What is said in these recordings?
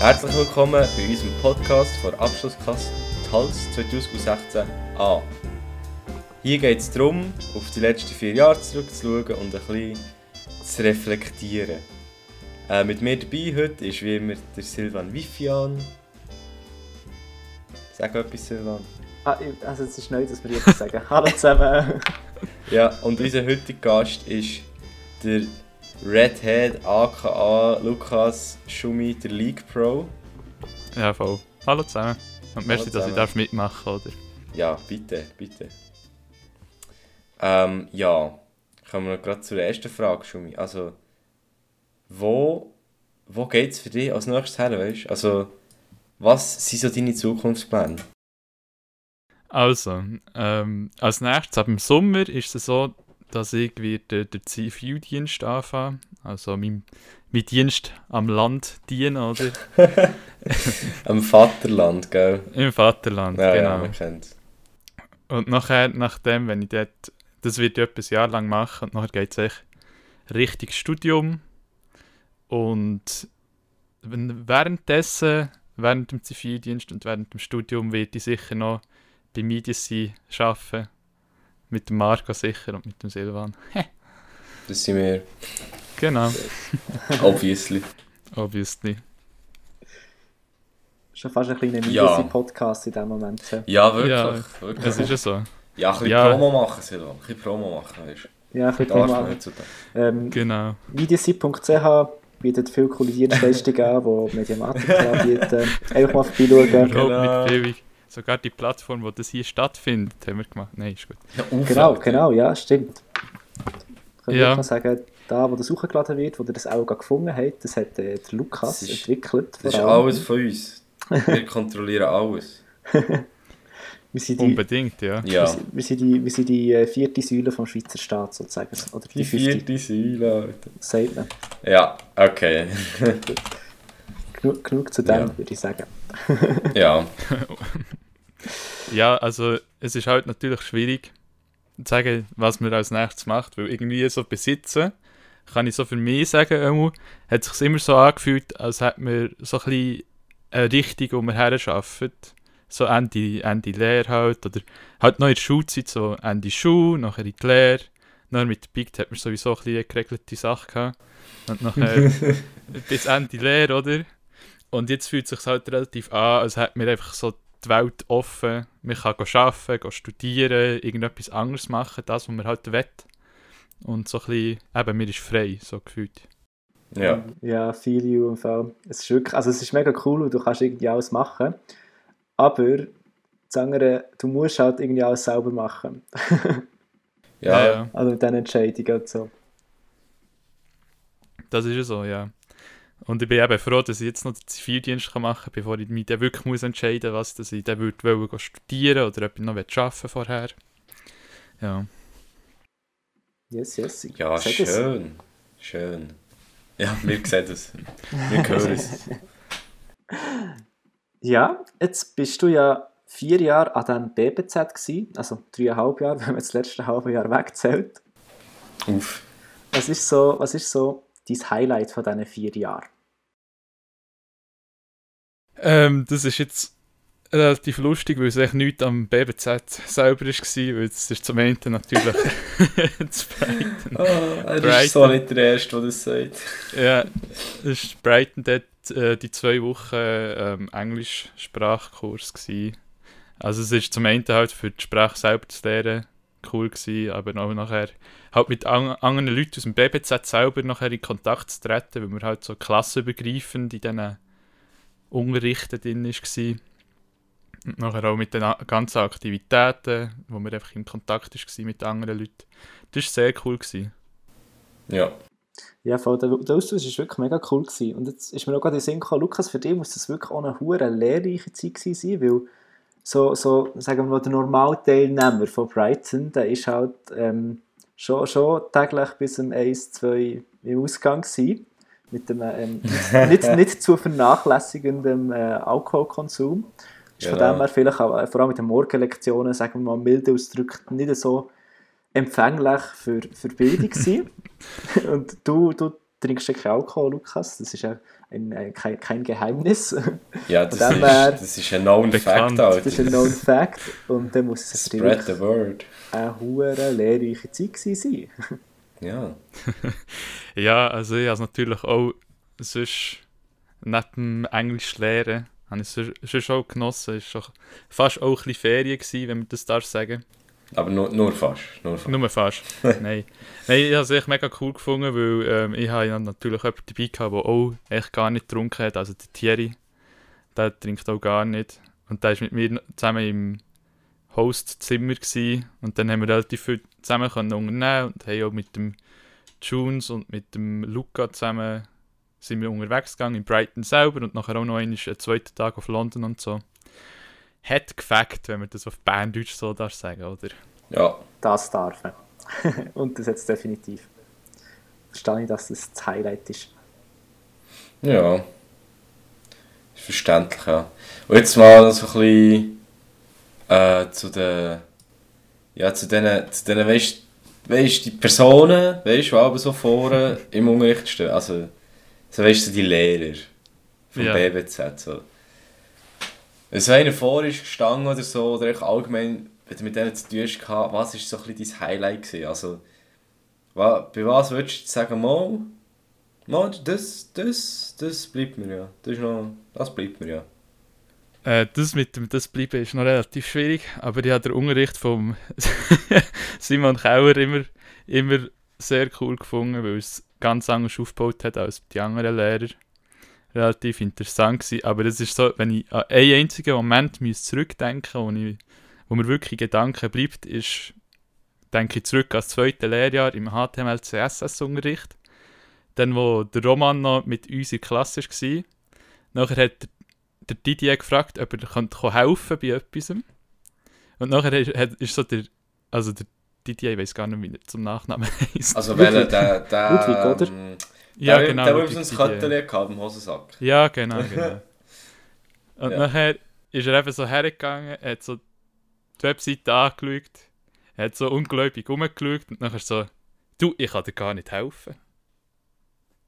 Herzlich willkommen bei unserem Podcast vor Abschlussklasse TALS 2016a. Hier geht es darum, auf die letzten vier Jahre zurückzuschauen und ein bisschen zu reflektieren. Äh, mit mir dabei heute ist wie immer der Silvan Wifian. Sag etwas, Silvan. Ah, also es ist neu, dass wir jetzt sagen. Hallo zusammen. Ja, und unser heutiger Gast ist der Redhead aka Lukas Schumi, der League Pro. Ja, voll. Hallo zusammen. Und merci, dass ich darf mitmachen oder? Ja, bitte, bitte. Ähm, ja, kommen wir gerade zur ersten Frage, Schumi. Also, wo, wo geht es für dich als nächstes her, weißt Also, was sind so deine Zukunftspläne? Also, ähm, als nächstes, ab dem Sommer ist es so, dass ich wieder den Zivildienst anfange. Also mein, mein Dienst am Land dienen, oder? am Vaterland, gell? Im Vaterland, ja, genau. Ja, man kennt's. Und nachher, nachdem, wenn ich dort, das wird ich etwa ein Jahr lang machen, und nachher geht es echt richtig Studium. Und währenddessen, während dem Zivildienst und während dem Studium, werde ich sicher noch bei Mediacy arbeiten. Mit dem Marco sicher und mit dem Silvan. das sind wir. Genau. Obviously. Obviously. Schon fast ein kleiner ja. Podcast in dem Moment. Ja, wirklich. Ja, wirklich. Das ist ja so. Ja, ein bisschen ja. Promo machen, Silvan. Ein bisschen Promo machen, weißt du. Ja, ein bisschen Promo machen. Ähm, genau. Mediacy.ch bietet viele coole Dienstleistungen an, die Mediamatik anbieten. Einfach mal vorbeischauen. Genau. Mit Ewig. Sogar die Plattform, wo das hier stattfindet, haben wir gemacht. Nein, ist gut. Ja, genau, genau, ja, stimmt. Ich kann ja. noch sagen, da, wo das hochgeladen wird, wo ihr das auch gefunden habt, das hat äh, der Lukas das ist, entwickelt. Das ist alles von uns. Wir kontrollieren alles. wir sind die, Unbedingt, ja. ja. Wir, wir, sind die, wir sind die äh, vierte Säule vom Schweizer Staat sozusagen. Oder die, die vierte Säule, Alter. Sagt man. Ja, okay. genug, genug zu dem, ja. würde ich sagen. ja. ja, also es ist halt natürlich schwierig zu sagen, was man als nächstes macht, weil irgendwie so besitzen, kann ich so für mich sagen, einmal, hat es sich immer so angefühlt, als hätte man so ein bisschen eine Richtung, wo man her arbeitet. So Ende, Ende Lehre halt, oder halt noch in der Schulzeit, so Ende Schule, nachher in die Lehre. Dann mit der Big hat man sowieso ein bisschen eine geregelte Sache gehabt. Und nachher bis Ende Lehre, oder? Und jetzt fühlt es sich halt relativ an, als hätte man einfach so die Welt offen. Man kann arbeiten, gehen studieren, irgendetwas anderes machen, das, was man halt will. Und so ein bisschen, eben, mir ist frei, so gefühlt. Ja. Ja, feel you im Fall. Es ist wirklich, also es ist mega cool und du kannst irgendwie alles machen. Aber das andere, du musst halt irgendwie alles selber machen. ja, ja. Also mit diesen Entscheidungen und so. Das ist ja so, ja. Und ich bin eben froh, dass ich jetzt noch den Zivildienst machen kann, bevor ich mich dann wirklich muss entscheiden muss, was dass ich dann würde wollen, studieren oder ob ich noch arbeiten vorher. Ja. Yes, yes. Ja, schön. Es. Schön. Ja, wir sehen es. Wir hören es. Ja, jetzt bist du ja vier Jahre an diesem BBZ gewesen, also dreieinhalb Jahre, wenn man das letzte halbe Jahr wegzählt. Uff. Was ist so, was ist so dein Highlight von diesen vier Jahren? Ähm, das ist jetzt relativ lustig, weil es echt nichts am BBZ selber war, weil es ist zum einen natürlich das Brighton. Oh, er Brighton. ist so nicht der Erste, der das sagt. Ja, es war Brighton dort äh, die zwei Wochen ähm, Englisch-Sprachkurs. Also es ist zum einen halt für die Sprache selber zu lernen cool gewesen, aber auch nachher halt mit an anderen Leuten aus dem BBZ selber nachher in Kontakt zu treten, weil man halt so klassenübergreifend in diesen Unterrichten drin war. Und nachher auch mit den ganzen Aktivitäten, wo man einfach in Kontakt war mit anderen Leuten. Das war sehr cool. Gewesen. Ja. Ja, voll, der, der Austausch war wirklich mega cool. Gewesen. Und jetzt ist mir auch gerade in den Sinn gekommen, Lukas, für dich muss das wirklich auch eine hohe lehrreiche Zeit sein, weil so, so sagen wir mal, der Normalteilnehmer von Brighton, der ist halt ähm, schon, schon täglich bis um 1, 2 im Ausgang gewesen, mit dem ähm, nicht, nicht zu vernachlässigenden äh, Alkoholkonsum. Ist genau. von dem her vielleicht auch, äh, vor allem mit den Morgenlektionen, sagen wir mal milde ausgedrückt, nicht so empfänglich für, für Bildung gewesen. Und du, du trinkst du keinen Alkohol, Lukas. Das ist ja ein, ein, kein, kein Geheimnis. Ja, das, ist, her- das ist ein known Bekannt. fact, Alter. Das ist ein known fact. Und dann muss es Spread natürlich the word. eine hure lehrreiche Zeit sein. Ja. Ja, also ich habe es natürlich auch sonst neben Englisch lernen, habe ich sonst sonst auch genossen. Es war fast auch ein bisschen Ferien, gewesen, wenn man das darf sagen. Aber nur, nur fast. Nur fast. Nur fast. Nein. Nein, ich habe es echt mega cool gefunden, weil ähm, ich habe natürlich jemanden dabei gehabt, der auch echt gar nicht getrunken hat. Also der Thierry, der trinkt auch gar nicht. Und der war mit mir zusammen im Hostzimmer gewesen. und dann haben wir relativ viel zusammen können unternehmen und haben auch mit dem Junes und mit dem Luca zusammen sind wir unterwegs gegangen in Brighton selber und nachher auch noch einen zweiten Tag auf London und so. Hat gefackt, wenn man das auf Berndeutsch so darf sagen, oder? Ja. Das darf man. Und das jetzt definitiv. Verstehe ich, dass das das Highlight ist. Ja. Ist verständlich, ja. Und jetzt mal so ein bisschen äh, zu den. Ja, zu diesen, zu diesen weißt, weißt, die Personen, weißt, die aber so vorne im Unterricht stehen. Also, so weißt du, die Lehrer vom Ja. BBZ. So. Wenn so einer vor ist gestanden oder so, oder echt allgemein, wenn du mit denen zu tun hast, was war so ein bisschen dein Highlight? Gewesen? Also, bei was würdest du sagen, mal, mal das, das, das bleibt mir ja. Das, ist noch, das bleibt mir ja. Äh, das mit dem das bleiben ist noch relativ schwierig, aber ich habe den Unterricht vom Simon Kauer immer, immer sehr cool gefunden, weil es ganz anders aufgebaut hat als die anderen Lehrer. Relativ interessant gewesen, aber es ist so, wenn ich an einen einzigen Moment zurückdenken wo, ich, wo mir wirklich Gedanken bleibt, ist, denke ich zurück ans zweite Lehrjahr im HTML CSS-Unterricht. Dann, wo der Roman noch mit uns in der Klasse war. Nachher hat der Didier gefragt, ob er könnte helfen bei etwas. Und nachher ist, ist so der, also der Didier, ich weiß gar nicht, wie er zum Nachnamen heisst. Also, wenn er der, der, Ludwig, oder? ähm, ja, der, genau. Der, der, uns Didier. Kötterchen gehabt im Hosensack. Ja, genau, genau. Und Ja. nachher ist er eben so hergegangen, hat so die Webseite angeschaut, hat so ungläubig rumgeschaut und nachher so, du, ich kann dir gar nicht helfen.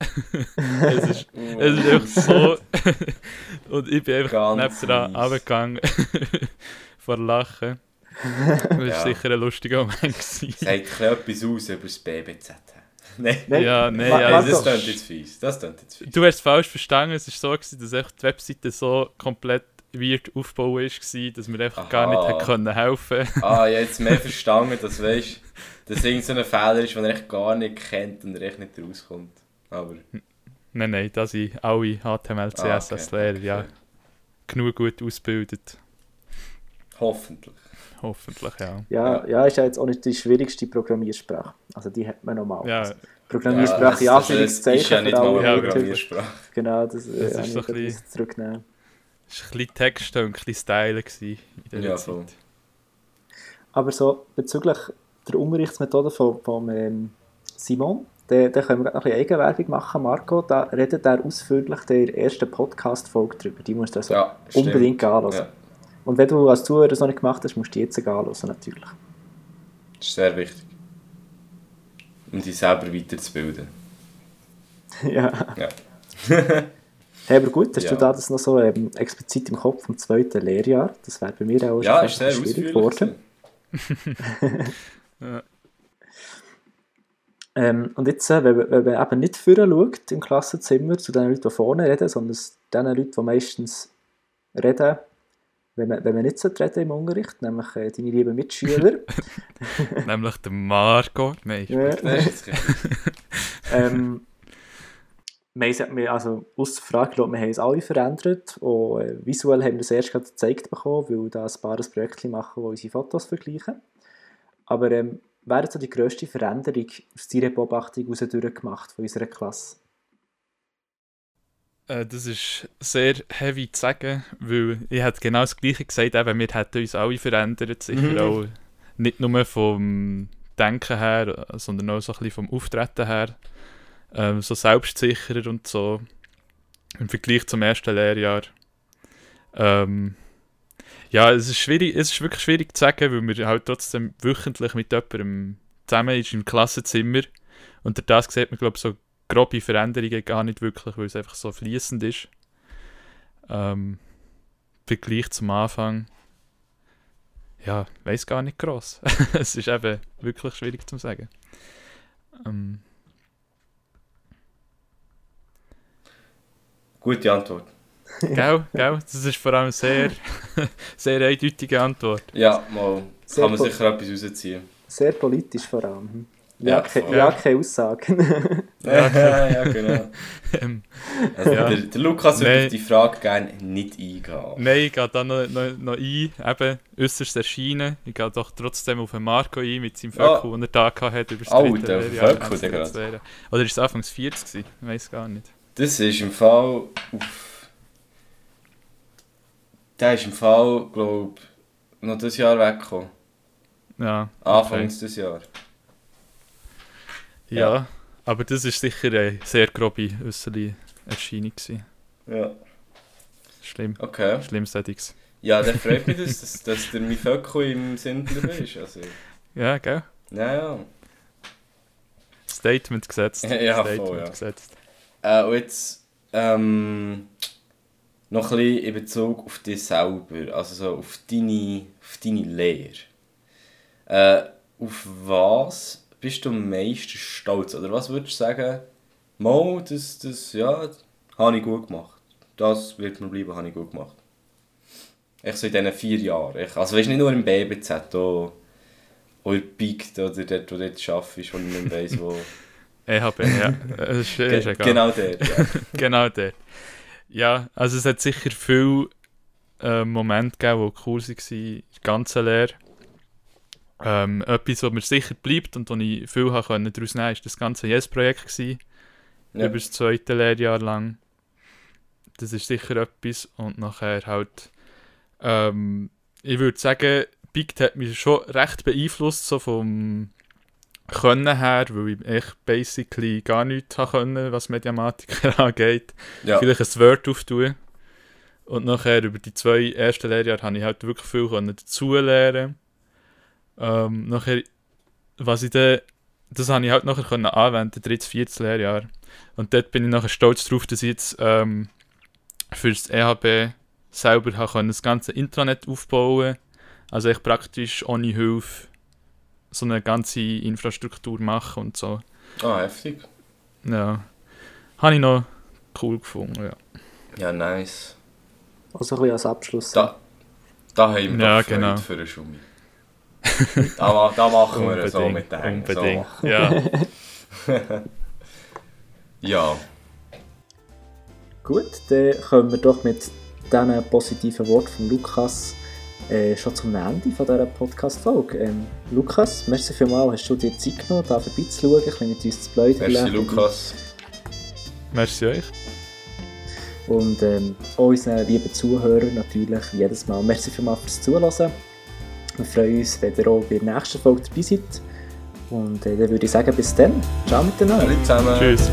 Es ist, es ist einfach so. und ich bin einfach nebendran runtergegangen vor Lachen. Das war Ja. sicher ein lustiger Moment. Gewesen. Sagt etwas aus über das BBZ. Nein. Nein, Ja, nein, ja, das klingt jetzt fies. Das klingt jetzt fies. Du hast es falsch verstanden. Es war so, gewesen, dass echt die Webseite so komplett weird aufgebaut war, dass wir einfach gar nicht Aha. hätten können helfen Ah, ich habe jetzt mehr verstanden, dass weißt, dass irgend so ein Fehler ist, den er echt gar nicht kennt und er echt nicht rauskommt. Aber Nein, nein, da sind alle HTML, Ah, CSS-Lehrer okay, ja okay. genug gut ausgebildet. hoffentlich. Hoffentlich, ja. Ja, ja, ist ja jetzt auch nicht die schwierigste Programmiersprache. Also die hat man normal. Ja, Also, Programmiersprache Ja, das- das Anführungszeichen ist ja nicht mal eine Ja. Programmiersprache. Genau, das, äh, Das ist habe ich so ein bisschen- zurücknehmen. es war ein bisschen Texte und ein bisschen Style in dieser Ja, Zeit. voll. Aber so bezüglich der Unterrichtsmethode von, von ähm, Simon, da da können wir gerade noch ein bisschen Eigenwerbung machen, Marco. Da redet er ausführlich in der ersten Podcast-Folge drüber. Die musst du also Ja, unbedingt anhören. Ja, Und wenn du als Zuhörer das noch nicht gemacht hast, musst du die jetzt anhören, natürlich. das ist sehr wichtig. Um dich selber weiterzubilden. ja. Ja. Hey, aber gut, hast Ja. du da das noch so ähm, explizit im Kopf vom zweiten Lehrjahr? Das wäre bei mir auch Ja, schon ist sehr schwierig ausführlich. gewesen. Ähm, und jetzt, äh, wenn, man- wenn man eben nicht vorne schaut im Klassenzimmer zu den Leuten, die vorne reden, sondern zu den Leuten, die meistens reden, wenn man, wenn man nicht so reden im Unterricht, nämlich äh, deine lieben Mitschüler. Nämlich der Marco. Nein, Ja. Ist jetzt richtig. ähm, wir, haben- wir, also, aus der Frage, glaube, wir haben es alle verändert. Und, äh, visuell haben wir das erst gerade gezeigt bekommen, weil da ein paar ein Projekt machen, wo unsere Fotos vergleichen. Aber ähm, wer hat so die grösste Veränderung aus deiner Beobachtung heraus durchgemacht von unserer Klasse? Äh, das ist sehr heavy zu sagen, weil ich hätte genau das Gleiche gesagt, eben, wir hätten uns alle verändert, sicher Mhm. auch nicht nur vom Denken her, sondern auch so ein bisschen vom Auftreten her, ähm, so selbstsicherer und so im Vergleich zum ersten Lehrjahr. Ähm, ja, es ist schwierig, es ist wirklich schwierig zu sagen, weil wir halt trotzdem wöchentlich mit jemandem zusammen ist im Klassenzimmer durch das sieht man glaube ich so grobe Veränderungen gar nicht wirklich, weil es einfach so fließend ist. Ähm, Vergleich zum Anfang, ja, weiß gar nicht groß. es ist eben wirklich schwierig zu sagen. Ähm, Gute Antwort. gell, gell, das ist vor allem eine sehr, sehr eindeutige Antwort. Ja, mal. Sehr Kann man sicher etwas rausziehen. Sehr politisch vor allem. Ja, Ja, ke ja keine Aussagen. Ja, ja, genau. Ähm, Also Ja. der, der Lukas würde auf die Frage gerne nicht eingehen. Nein, ich gehe da noch, noch, noch ein, eben äußerst erschienen. Ich gehe doch trotzdem auf den Marco ein mit seinem Ja. Vöckel, den er da hatte über das Oh, dritte der Also der gerade. Oder ist es anfangs 40 gewesen? Ich weiß gar nicht. Das ist im Fall. Uff. Der ist im Fall, glaube ich, noch dieses Jahr weggekommen. Ja, Anfangs dieses Jahr. ja. aber das ist sicher eine sehr grobe äußerliche Erscheinung gewesen. Ja. Schlimm, Okay. schlimm Sättiges. Ja, dann freut mich das, dass, dass der Vöckel im Sinn geblieben ist. Also, Ja, gell? ja, ja. Statement gesetzt. Ja, voll, Statement ja. gesetzt. Äh, und jetzt ähm, noch ein bisschen in Bezug auf dich selber, also so auf deine, auf deine Lehre. Äh, auf was bist du am meisten stolz? Oder was würdest du sagen, Mo, das, das, ja, habe ich gut gemacht. Das wird mir bleiben, habe ich gut gemacht. Ich so in diesen vier Jahren. Ich, also weißt nicht nur im BBZ, auch, auch in Peak, oder dort, wo du dort arbeitest, wo ich nicht weiss, wo... EHB, ja. Es ist, ist egal. genau der, ja. genau der. Ja, also es hat sicher viele äh, Momente gegeben, die cool waren in der ganzen Lehre. Ähm, etwas, was mir sicher bleibt und wo ich viel habe können daraus nehmen konnte, war das ganze Yes-Projekt. Ja. Über das zweite Lehrjahr lang. Das ist sicher etwas. Und nachher halt, ähm, ich würde sagen, Big hat mich schon recht beeinflusst, so vom Können her, weil ich echt basically gar nichts können, was Mediamatiker angeht ja. vielleicht ein Word auftun. Und nachher über die zwei ersten Lehrjahre habe ich halt wirklich viel können dazulernen. Ähm, nachher, was ich dann, das habe ich halt nachher können anwenden, drittes, viertes Lehrjahr. Und dort bin ich nachher stolz drauf, dass ich jetzt ähm, für das EHB selber habe können, das ganze Intranet aufbauen Also ich praktisch ohne Hilfe so eine ganze Infrastruktur machen und so. Ah, heftig. Ja. Habe ich noch cool gefunden, ja. Ja, nice. Also ein bisschen als Abschluss. Da, da haben wir Ja, Freude genau. für einen Schummi. da, da machen wir so mit den Hängen. Unbedingt, So. ja. Ja, Gut, dann kommen wir doch mit diesen positiven Worten von Lukas äh, schon zum Ende von dieser Podcast-Folge. Ähm, Lukas, merci vielmals, hast du dir Zeit genommen, da vorbeizuschauen, ein bisschen mit uns zu plaudern. merci Lukas. Merci euch. Und ähm, auch unseren lieben Zuhörern natürlich jedes Mal. Merci vielmals fürs Zuhören. Wir freuen uns, wenn ihr auch bei der nächsten Folge dabei seid. Und äh, dann würde ich sagen, bis dann. Ciao miteinander. Hallo zusammen. Tschüss.